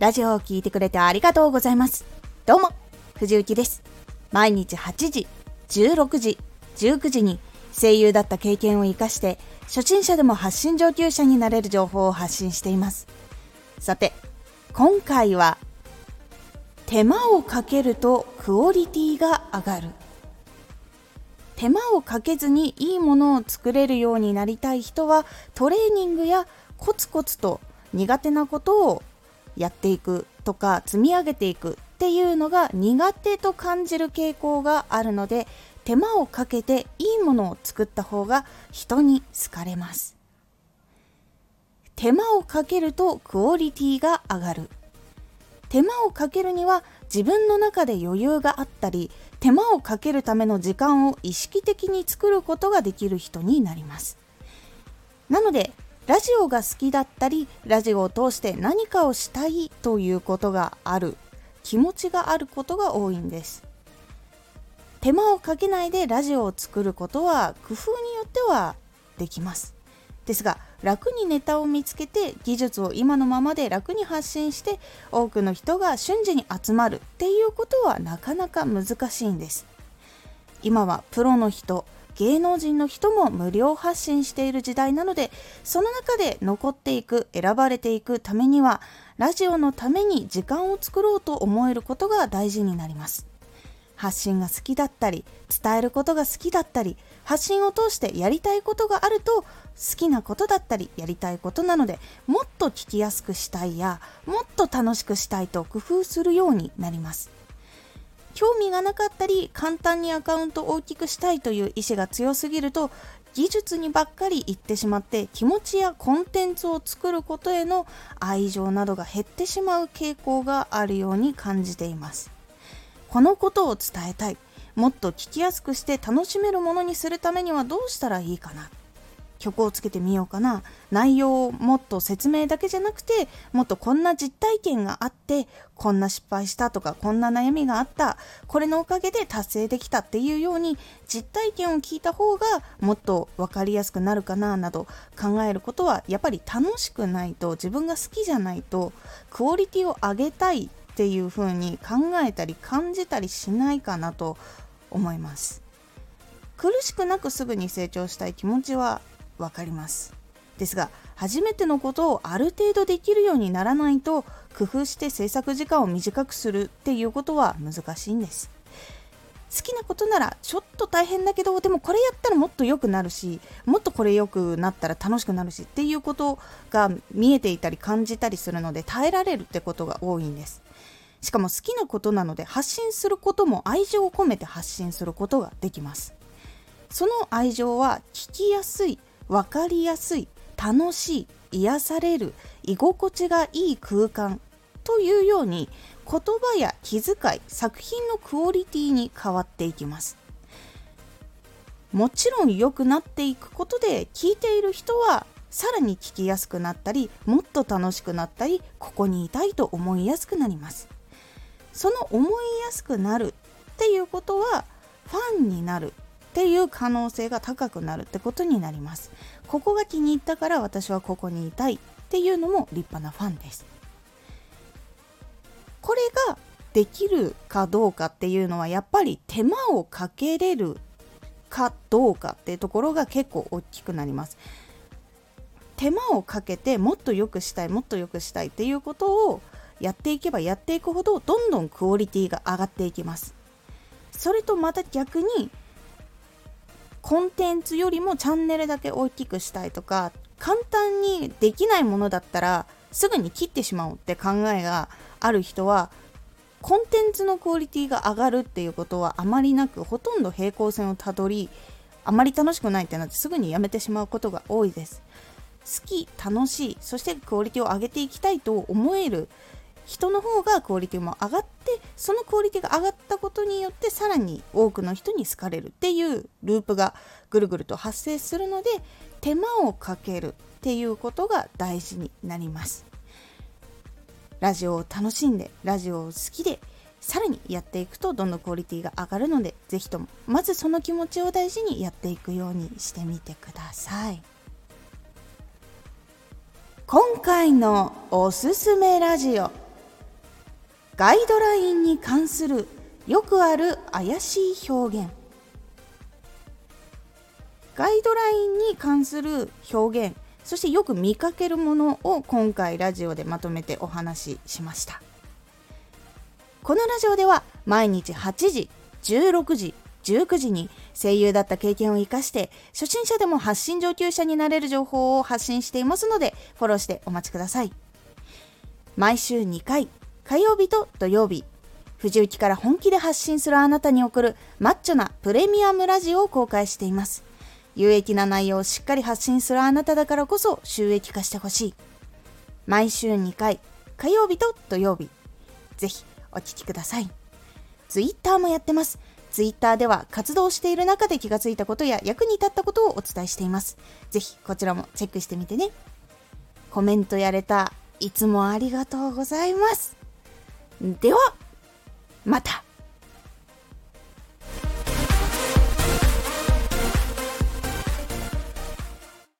ラジオを聴いてくれてありがとうございます。どうも、藤幸です。毎日8時、16時、19時に声優だった経験を活かして、初心者でも発信上級者になれる情報を発信しています。さて、今回は、手間をかけるとクオリティが上がる。手間をかけずにいいものを作れるようになりたい人はトレーニングやコツコツと苦手なことをやっていくとか積み上げていくっていうのが苦手と感じる傾向があるので手間をかけていいものを作った方が人に好かれます。手間をかけるとクオリティが上がる。手間をかけるには自分の中で余裕があったり手間をかけるための時間を意識的に作ることができる人になります。なのでラジオが好きだったりラジオを通して何かをしたいということがある。気持ちがあることが多いんです。手間をかけないでラジオを作ることは工夫によってはできます。ですが楽にネタを見つけて技術を今のままで楽に発信して多くの人が瞬時に集まるっていうことはなかなか難しいんです。今はプロの人芸能人の人も無料発信している時代なのでその中で残っていく選ばれていくためにはラジオのために時間を作ろうと思えることが大事になります。発信が好きだったり伝えることが好きだったり発信を通してやりたいことがあると好きなことだったりやりたいことなのでもっと聞きやすくしたいやもっと楽しくしたいと工夫するようになります。興味がなかったり簡単にアカウントを大きくしたいという意志が強すぎると技術にばっかり行ってしまって気持ちやコンテンツを作ることへの愛情などが減ってしまう傾向があるように感じています。このことを伝えたい。もっと聞きやすくして楽しめるものにするためにはどうしたらいいかな。曲をつけてみようかな。内容をもっと説明だけじゃなくてもっとこんな実体験があってこんな失敗したとかこんな悩みがあった。これのおかげで達成できたっていうように実体験を聞いた方がもっと分かりやすくなるかななど考えることはやっぱり楽しくないと自分が好きじゃないとクオリティを上げたいっていう風に考えたり感じたりしないかなと思います。苦しくなくすぐに成長したい気持ちは分かります。ですが初めてのことをある程度できるようにならないと工夫して制作時間を短くするっていうことは難しいんです。好きなことならちょっと大変だけどでもこれやったらもっと良くなるしもっとこれ良くなったら楽しくなるしっていうことが見えていたり感じたりするので耐えられるってことが多いんです。しかも好きなことなので発信することも愛情を込めて発信することができます。その愛情は聞きやすい分かりやすい楽しい癒される居心地がいい空間というように言葉や気遣い作品のクオリティに変わっていきます。もちろん良くなっていくことで聞いている人はさらに聞きやすくなったりもっと楽しくなったりここにいたいと思いやすくなります。その思いやすくなるっていうことはファンになるっていう可能性が高くなるってことになります。ここが気に入ったから私はここにいたいっていうのも立派なファンです。これができるかどうかっていうのはやっぱり手間をかけれるかどうかっていうところが結構大きくなります。手間をかけてもっと良くしたいもっと良くしたいっていうことをやっていけばやっていくほどどんどんクオリティが上がっていきます。それとまた逆にコンテンツよりもチャンネルだけ大きくしたいとか簡単にできないものだったらすぐに切ってしまおうって考えがある人はコンテンツのクオリティが上がるっていうことはあまりなくほとんど平行線をたどりあまり楽しくないってなってすぐにやめてしまうことが多いです。好き楽しいそしてクオリティを上げていきたいと思える人の方がクオリティも上がってそのクオリティが上がったことによってさらに多くの人に好かれるっていうループがぐるぐると発生するので手間をかけるっていうことが大事になります。ラジオを楽しんでラジオを好きでさらにやっていくとどんどんクオリティが上がるので是非ともまずその気持ちを大事にやっていくようにしてみてください。今回のおすすめラジオ。ガイドラインに関するよくある怪しい表現。ガイドラインに関する表現。そしてよく見かけるものを今回ラジオでまとめてお話ししました。このラジオでは毎日8時16時19時に声優だった経験を生かして初心者でも発信上級者になれる情報を発信していますのでフォローしてお待ちください。毎週2回火曜日と土曜日。藤雪から本気で発信するあなたに送るマッチョなプレミアムラジオを公開しています。有益な内容をしっかり発信するあなただからこそ収益化してほしい。毎週2回火曜日と土曜日。ぜひお聴きください。Twitter もやってます。ツイッターでは活動している中で気がついたことや役に立ったことをお伝えしています。ぜひこちらもチェックしてみてね。コメントやれた。いつもありがとうございます。では、また。